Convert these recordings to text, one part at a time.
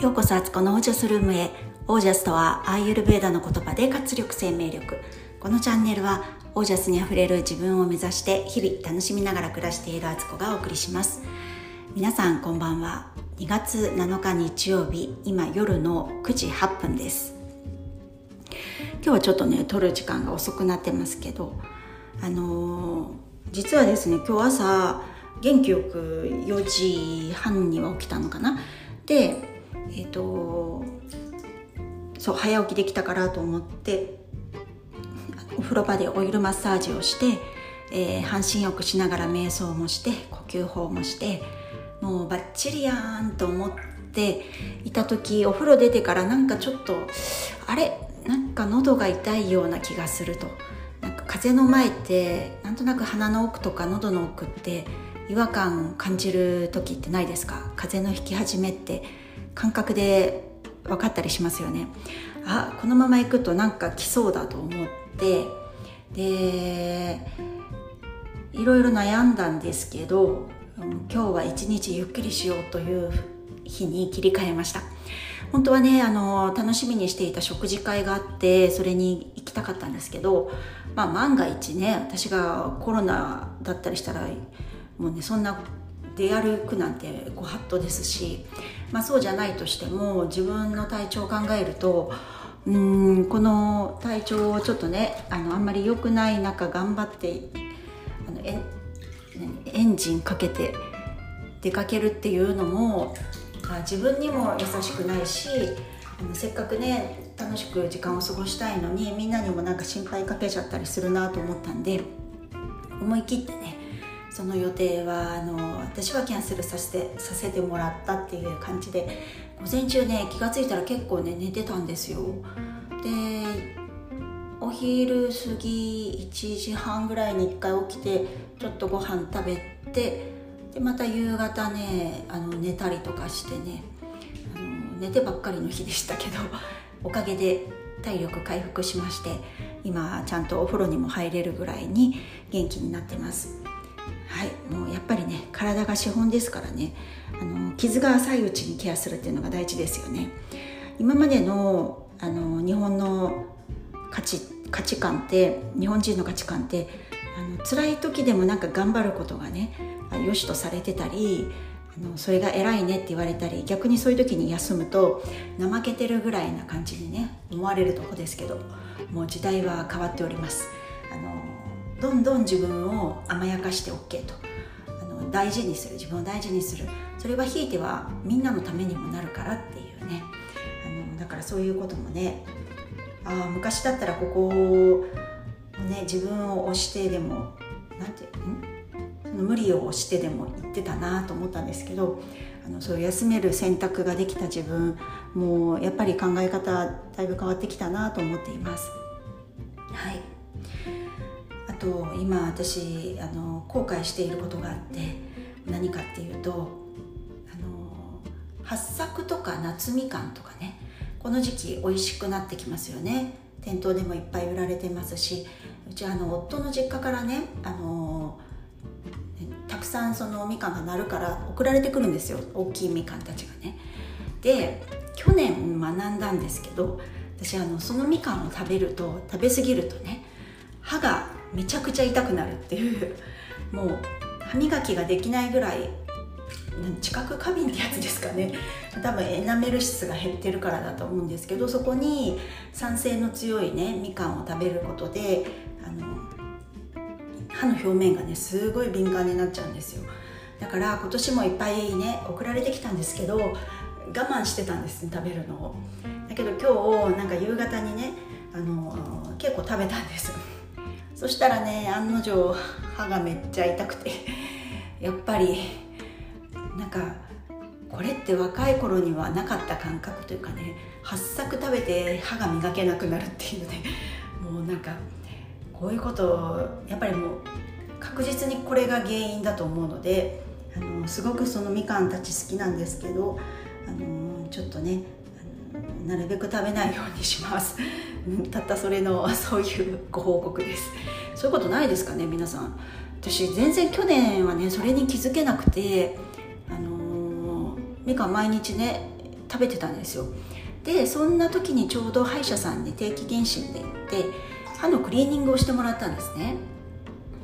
ようこそあつこのオージャスルームへ。オージャスとはアーユルベーダの言葉で活力生命力。このチャンネルはオージャスにあふれる自分を目指して日々楽しみながら暮らしているあつこがお送りします。皆さんこんばんは。2月7日日曜日今夜の9時8分です。今日はちょっとね撮る時間が遅くなってますけどあのー、実はですね今日朝元気よく4時半には起きたのかな。で、そう早起きできたからと思って お風呂場でオイルマッサージをして、えー、半身浴しながら瞑想もして呼吸法もしてもうバッチリやんと思っていた時お風呂出てからなんかちょっとあれ？なんか喉が痛いような気がすると。なんか風の前ってなんとなく鼻の奥とか喉の奥って違和感感じる時ってないですか？風邪の引き始めって感覚で分かったりしますよね。あこのまま行くとなんか来そうだと思って。でいろいろ悩んだんですけど今日は一日ゆっくりしようという日に切り替えました。本当はねあの楽しみにしていた食事会があってそれに行きたかったんですけど、まあ、万が一ね私がコロナだったりしたらもうねそんな出歩くなんてご法度ですし、まあ、そうじゃないとしても自分の体調を考えるとうんこの体調をちょっとねあのあんまり良くない中頑張ってあのエエンジンかけて出かけるっていうのも自分にも優しくないしあのせっかくね楽しく時間を過ごしたいのにみんなにもなんか心配かけちゃったりするなと思ったんで思い切ってねその予定はあの私はキャンセルさせてさせてもらったっていう感じで午前中ね気が付いたら結構ね寝てたんですよ。でお昼過ぎ1時半ぐらいに1回起きてちょっとご飯食べてでまた夕方ねあの寝たりとかしてねあの寝てばっかりの日でしたけど おかげで体力回復しまして今ちゃんとお風呂にも入れるぐらいに元気になってます。はい。もうやっぱりね体が資本ですからね。あの傷が浅いうちにケアするっていうのが大事ですよね。今までのあの日本の価値価値観って日本人の価値観ってあの辛い時でもなんか頑張ることがね良しとされてたりあのそれが偉いねって言われたり逆にそういう時に休むと怠けてるぐらいな感じにね思われるとこですけどもう時代は変わっております。あのどんどん自分を甘やかして OK と。あの大事にする。自分を大事にする。それはひいてはみんなのためにもなるからっていうね。あのだからそういうこともねあ昔だったらここをね自分を押してでもなんてん？無理を押してでも言ってたなと思ったんですけどあのそう休める選択ができた自分もやっぱり考え方だいぶ変わってきたなと思っています。と今私あの後悔していることがあって何かっていうとあの八作とか夏みかんとかねこの時期美味しくなってきますよね。店頭でもいっぱい売られてますしうちあの夫の実家からねあのたくさんそのみかんがなるから送られてくるんですよ。大きいみかんたちがね。で去年学んだんですけど私あのそのみかんを食べると食べ過ぎるとね歯がめちゃくちゃ痛くなるっていう もう歯磨きができないぐらい知覚過敏ってやつですかね。多分エナメル質が減ってるからだと思うんですけどそこに酸性の強いねみかんを食べることであの歯の表面がねすごい敏感になっちゃうんですよ。だから今年もいっぱいね送られてきたんですけど我慢してたんですね食べるのを。だけど今日なんか夕方にねあの結構食べたんです。そしたらね案の定歯がめっちゃ痛くて やっぱりなんかこれって若い頃にはなかった感覚というかね八作食べて歯が磨けなくなるっていうね もうなんかこういうことやっぱりもう確実にこれが原因だと思うのであのすごくそのみかんたち好きなんですけどあのちょっとねなるべく食べないようにします。たったそれの そういうご報告です。そういうことないですかね皆さん。私全然去年はねそれに気づけなくてあのー、みかん毎日ね食べてたんですよ。でそんな時にちょうど歯医者さんに定期検診で行って歯のクリーニングをしてもらったんですね。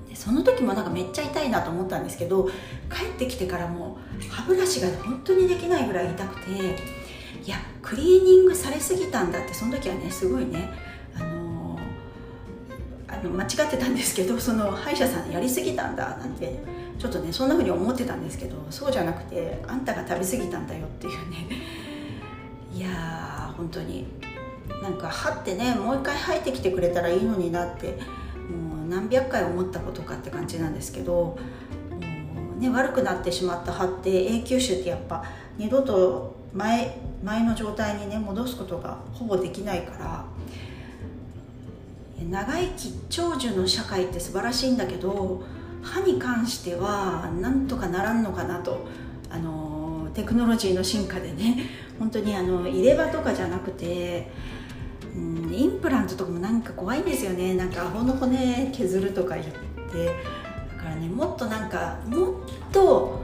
でその時もなんかめっちゃ痛いなと思ったんですけど帰ってきてからも歯ブラシが本当にできないぐらい痛くていやクリーニングされすぎたんだってその時はねすごいね。あの、間違ってたんですけどその歯医者さんやりすぎたんだなんてちょっとねそんな風に思ってたんですけどそうじゃなくてあんたが食べ過ぎたんだよっていうね。いやー本当に。なんか歯ってねもう一回生えてきてくれたらいいのになってもう何百回思ったことかって感じなんですけどもう、ね、悪くなってしまった歯って永久種ってやっぱ二度と前前の状態にね戻すことがほぼできないから長生き長寿の社会って素晴らしいんだけど歯に関してはなんとかならんのかなとあのテクノロジーの進化でね 本当にあの入れ歯とかじゃなくて、うん、インプラントとかもなんか怖いんですよね。なんか顎の骨削るとか言って。だからねもっとなんかもっと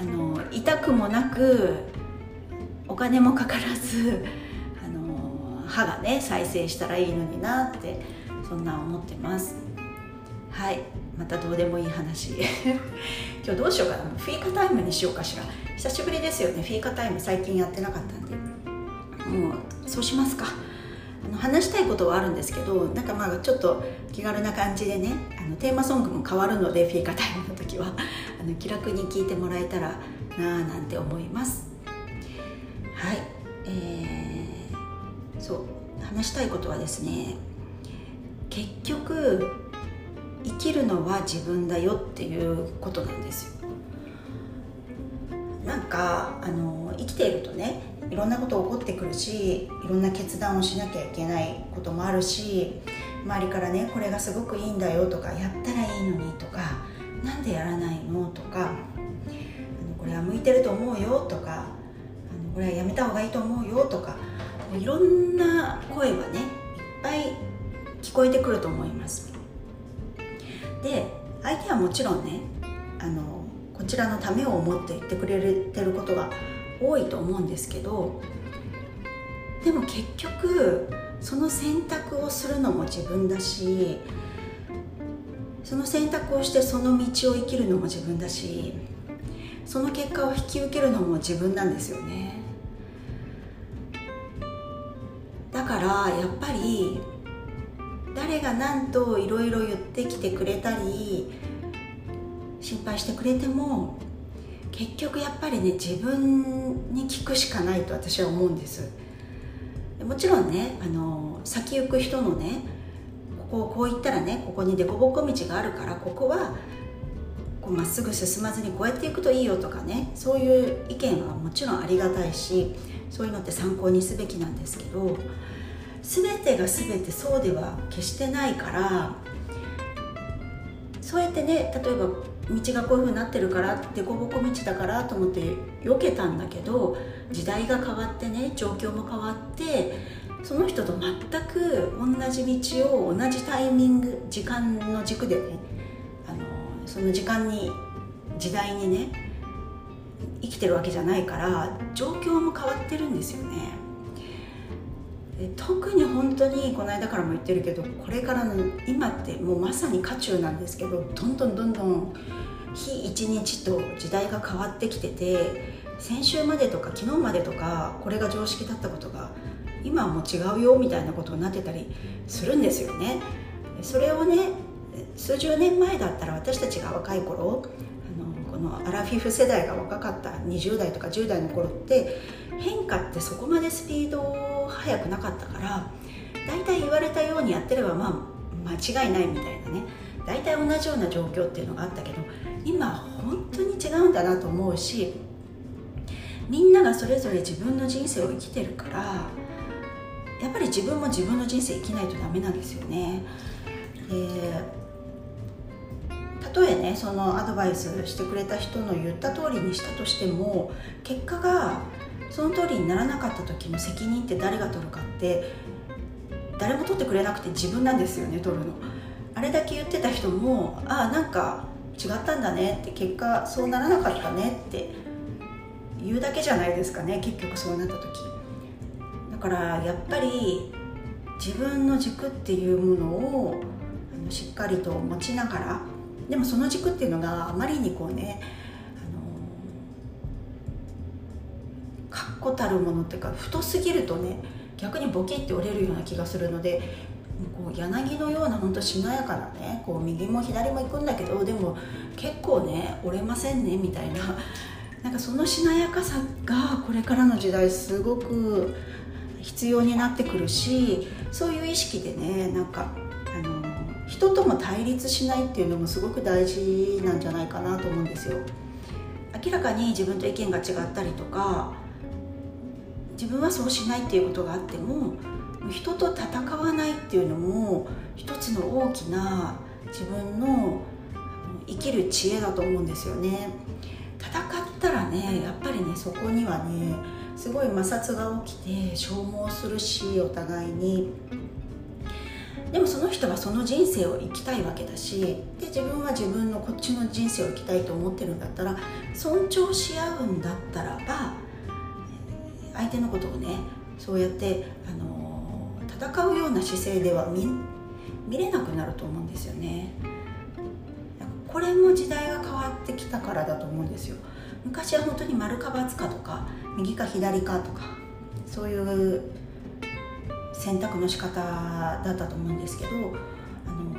あの痛くもなく金もかからずあの歯がね再生したらいいのになってそんな思ってます。はい。またどうでもいい話。今日どうしようかな。フィーカタイムにしようかしら。久しぶりですよね。フィーカタイム。最近やってなかったんで。もうそうしますか。あの話したいことはあるんですけどなんかまあちょっと気軽な感じでねあのテーマソングも変わるのでフィーカタイムの時は。あの気楽に聞いてもらえたらなあなんて思います。はい。えー、そう話したいことはですね結局生きるのは自分だよっていうことなんですよ。なんかあの生きているとねいろんなこと起こってくるしいろんな決断をしなきゃいけないこともあるし周りからねこれがすごくいいんだよとかやったらいいのにとか何でやらないのとかこれは向いてると思うよとかこれはやめた方がいいと思うよとかいろんな声はねいっぱい聞こえてくると思います。で相手はもちろんねあのこちらのためを思って言ってくれてることが多いと思うんですけどでも結局その選択をするのも自分だしその選択をしてその道を生きるのも自分だしその結果を引き受けるのも自分なんですよね。からやっぱり誰が何といろいろ言ってきてくれたり心配してくれても結局やっぱりね自分に聞くしかないと私は思うんです。もちろんねあの先行く人のねここをこう言ったらねここに凸凹道があるからここはまっすぐ進まずにこうやっていくといいよとかねそういう意見はもちろんありがたいしそういうのって参考にすべきなんですけど全てが全てそうでは決してないからそうやってね例えば道がこういうふうになってるから凸凹道だからと思って避けたんだけど時代が変わってね状況も変わってその人と全く同じ道を同じタイミング時間の軸でねあのその時間に時代にね生きてるわけじゃないから状況も変わってるんですよね。特に本当にこの間からも言ってるけどこれからの今ってもうまさに渦中なんですけどどんどんどんどん日一日と時代が変わってきてて先週までとか昨日までとかこれが常識だったことが今はもう違うよみたいなことになってたりするんですよね。それをね数十年前だったら私たちが若い頃あのこのアラフィフ世代が若かった20代とか10代の頃って変化ってそこまでスピード早くなかったから大体言われたようにやってればまあ間違いないみたいなね大体同じような状況っていうのがあったけど今本当に違うんだなと思うしみんながそれぞれ自分の人生を生きてるからやっぱり自分も自分の人生生きないとダメなんですよね。たとえねそのアドバイスしてくれた人の言った通りにしたとしても結果がその通りにならなかった時の責任って誰が取るかって誰も取ってくれなくて自分なんですよね取るの。あれだけ言ってた人もああなんか違ったんだねって結果そうならなかったねって言うだけじゃないですかね結局そうなった時。だからやっぱり自分の軸っていうものをしっかりと持ちながらでもその軸っていうのがあまりにこうね確固たるものっていうか太すぎるとね逆にボキって折れるような気がするのでこう柳のようなほんとしなやかなねこう右も左も行くんだけどでも結構ね折れませんねみたいな。なんかそのしなやかさがこれからの時代すごく必要になってくるしそういう意識でねなんかあの人とも対立しないっていうのもすごく大事なんじゃないかなと思うんですよ。明らかに自分と意見が違ったりとか自分はそうしないっていうことがあっても人と戦わないっていうのも一つの大きな自分の生きる知恵だと思うんですよね。戦ったらねやっぱりねそこにはねすごい摩擦が起きて消耗するしお互いに。でもその人はその人生を生きたいわけだしで自分は自分のこっちの人生を生きたいと思ってるんだったら尊重し合うんだったらば相手のことをねそうやってあの戦うような姿勢では見見れなくなると思うんですよね。これも時代が変わってきたからだと思うんですよ。昔は本当に丸か×かとか右か左かとかそういう選択の仕方だったと思うんですけどあの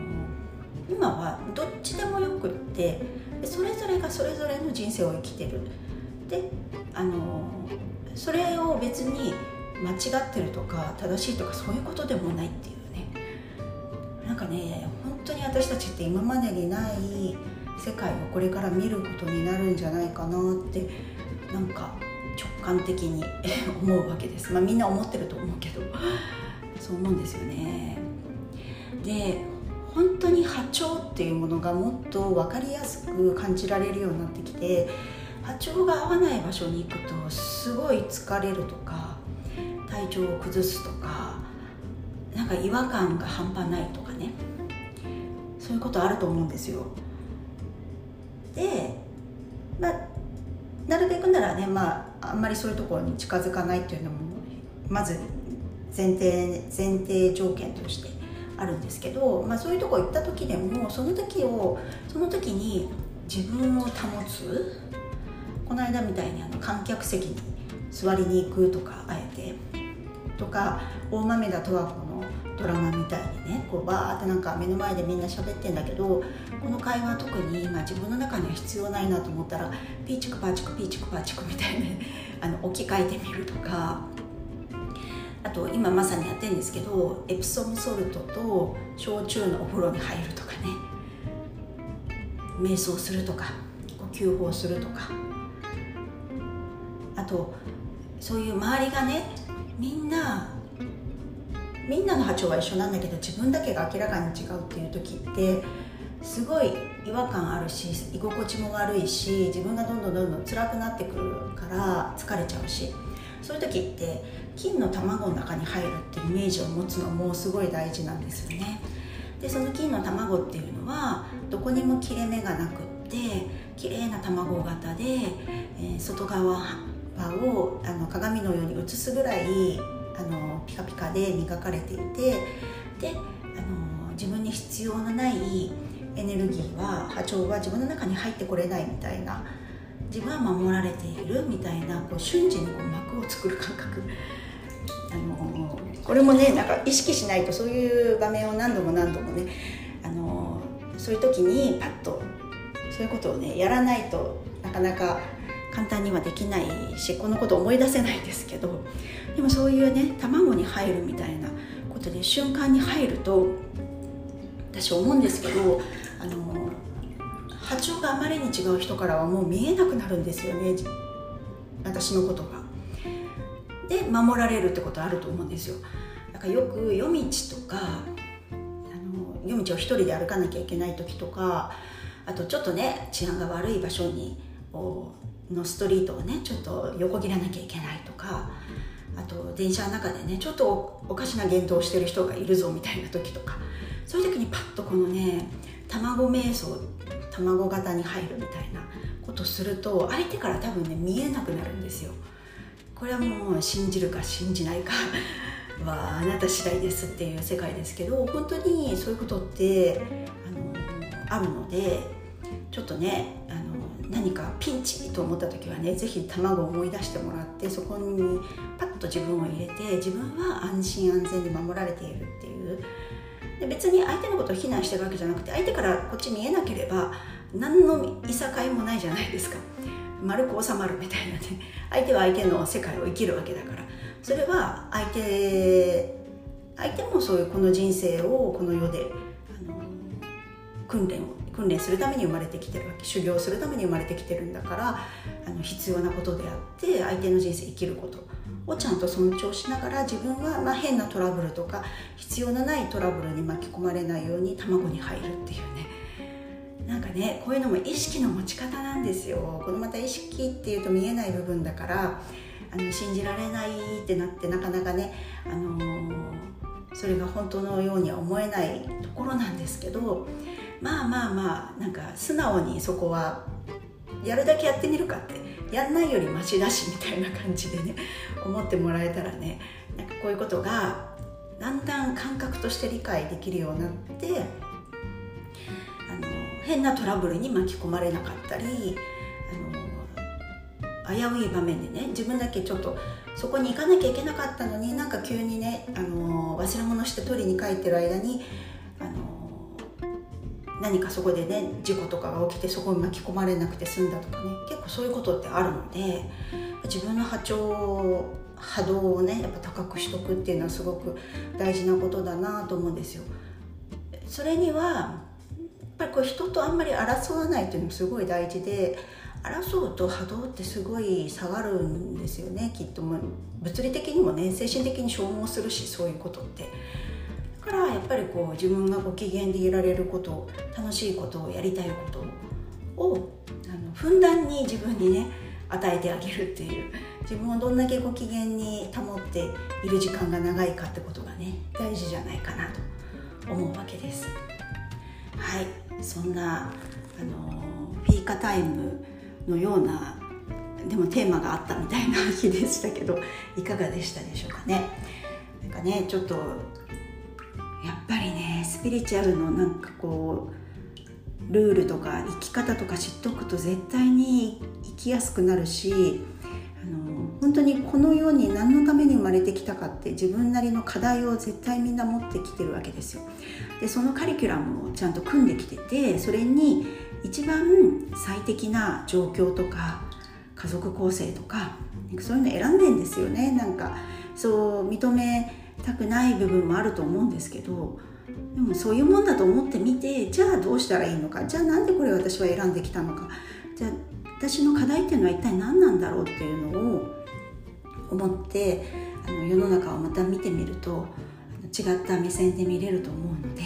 今はどっちでもよくってそれぞれがそれぞれの人生を生きてる。であのそれを別に間違ってるとか正しいとかそういうことでもないっていうね。なんかね本当に私たちって今までにない世界をこれから見ることになるんじゃないかなってなんか直感的に 思うわけです。まあみんな思ってると思うけど。そう思うんですよね。で本当に波長っていうものがもっと分かりやすく感じられるようになってきて波長が合わない場所に行くとすごい疲れるとか体調を崩すとかなんか違和感が半端ないとかね。そういうことあると思うんですよ。で、まあ、なるべくならね、まあ、あんまりそういうところに近づかないっていうのもまず前提前提条件としてあるんですけど、まあ、そういうとこ行った時でもその時をその時に自分を保つこの間みたいにあの観客席に座りに行くとかあえてとか大豆田十和子のドラマみたいにねこうバーってなんか目の前でみんな喋ってんだけどこの会話特に今自分の中には必要ないなと思ったらピーチクパーチクピーチクパーチクみたいに あの置き換えてみるとか。あと今まさにやってるんですけどエプソムソルトと焼酎のお風呂に入るとかね。瞑想するとか呼吸法するとか。あとそういう周りがねみんなみんなの波長は一緒なんだけど自分だけが明らかに違うっていう時ってすごい違和感あるし居心地も悪いし自分がどんどんどんどん辛くなってくるから疲れちゃうし。そういう時って金の卵の中に入るっていうイメージを持つのもすごい大事なんですよね。でその金の卵っていうのはどこにも切れ目がなくって綺麗な卵型で、えー、外側をあの鏡のように映すぐらいあのピカピカで磨かれていてであの自分に必要のないエネルギーは波長は自分の中に入ってこれないみたいな自分は守られているみたいなこう瞬時にこう膜を作る感覚。あのこれもねなんか意識しないとそういう場面を何度も何度もねあのそういう時にパッとそういうことをねやらないとなかなか簡単にはできないしこのこと思い出せないですけどでもそういうね卵に入るみたいなことで瞬間に入ると私思うんですけどあの波長があまりに違う人からはもう見えなくなるんですよね私のことが。で守られるってことあると思うんですよ。だからよく夜道とかあの夜道を一人で歩かなきゃいけない時とかあとちょっとね治安が悪い場所にのストリートをねちょっと横切らなきゃいけないとかあと電車の中でねちょっとおかしな言動をしてる人がいるぞみたいな時とかそういう時にパッとこのね卵瞑想卵型に入るみたいなことすると相手から多分ね見えなくなるんですよ。これはもう信じるか信じないかはあなた次第ですっていう世界ですけど本当にそういうことってあのあるのでちょっとねあの何かピンチと思った時はね是非卵を思い出してもらってそこにパッと自分を入れて自分は安心安全に守られているっていう。で別に相手のことを非難してるわけじゃなくて相手からこっち見えなければ何のいさかいもないじゃないですか。丸く収まるみたいなね。相手は相手の世界を生きるわけだから。それは相手相手もそういうこの人生をこの世であの訓練を訓練するために生まれてきてるわけ修行するために生まれてきてるんだからあの必要なことであって相手の人生生きることをちゃんと尊重しながら自分はま変なトラブルとか必要のないトラブルに巻き込まれないように卵に入るっていうね。なんかねこういうのも意識の持ち方なんですよ。このまた意識っていうと見えない部分だからあの信じられないってなってなかなかね、あのー、それが本当のようには思えないところなんですけどまあまあまあなんか素直にそこはやるだけやってみるかってやんないよりマシだしみたいな感じでね思ってもらえたらねなんかこういうことがだんだん感覚として理解できるようになってあの変なトラブルに巻き込まれなかったりあの危うい場面でね自分だけちょっとそこに行かなきゃいけなかったのになんか急にねあの忘れ物して取りに帰ってる間に何かそこでね事故とかが起きてそこに巻き込まれなくて済んだとかね結構そういうことってあるので自分の波長波動をねやっぱ高くしとくっていうのはすごく大事なことだなと思うんですよ。それにはやっぱりこう人とあんまり争わないっていうのもすごい大事で争うと波動ってすごい下がるんですよねきっとも物理的にもね精神的に消耗するしそういうことって。ぱりこう自分がご機嫌でいられること楽しいことをやりたいことをあのふんだんに自分にね与えてあげるっていう自分をどんだけご機嫌に保っている時間が長いかってことがね大事じゃないかなと思うわけです。はい。そんなあのフィーカタイムのようなでもテーマがあったみたいな日でしたけどいかがでしたでしょうかね。なんかねちょっとやっぱりねスピリチュアルのなんかこうルールとか生き方とか知っとくと絶対に生きやすくなるしあの本当にこの世に何のために生まれてきたかって自分なりの課題を絶対みんな持ってきてるわけですよ。でそのカリキュラムをちゃんと組んできててそれに一番最適な状況とか家族構成とかそういうの選んでんですよねなんかそう認めたくない部分もあると思うんですけどでもそういうもんだと思ってみてじゃあどうしたらいいのかじゃあなんでこれ私は選んできたのかじゃあ私の課題っていうのは一体何なんだろうっていうのを思ってあの世の中をまた見てみると違った目線で見れると思うので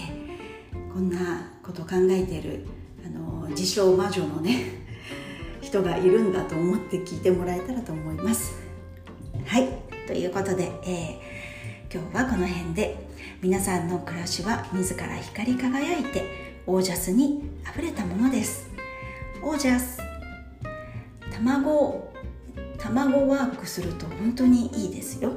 こんなこと考えてるあの自称魔女のね人がいるんだと思って聞いてもらえたらと思います。はいということで、えー今日はこの辺で。皆さんの暮らしは自ら光り輝いてオージャスにあふれたものです。オージャス。卵。卵ワークすると本当にいいですよ。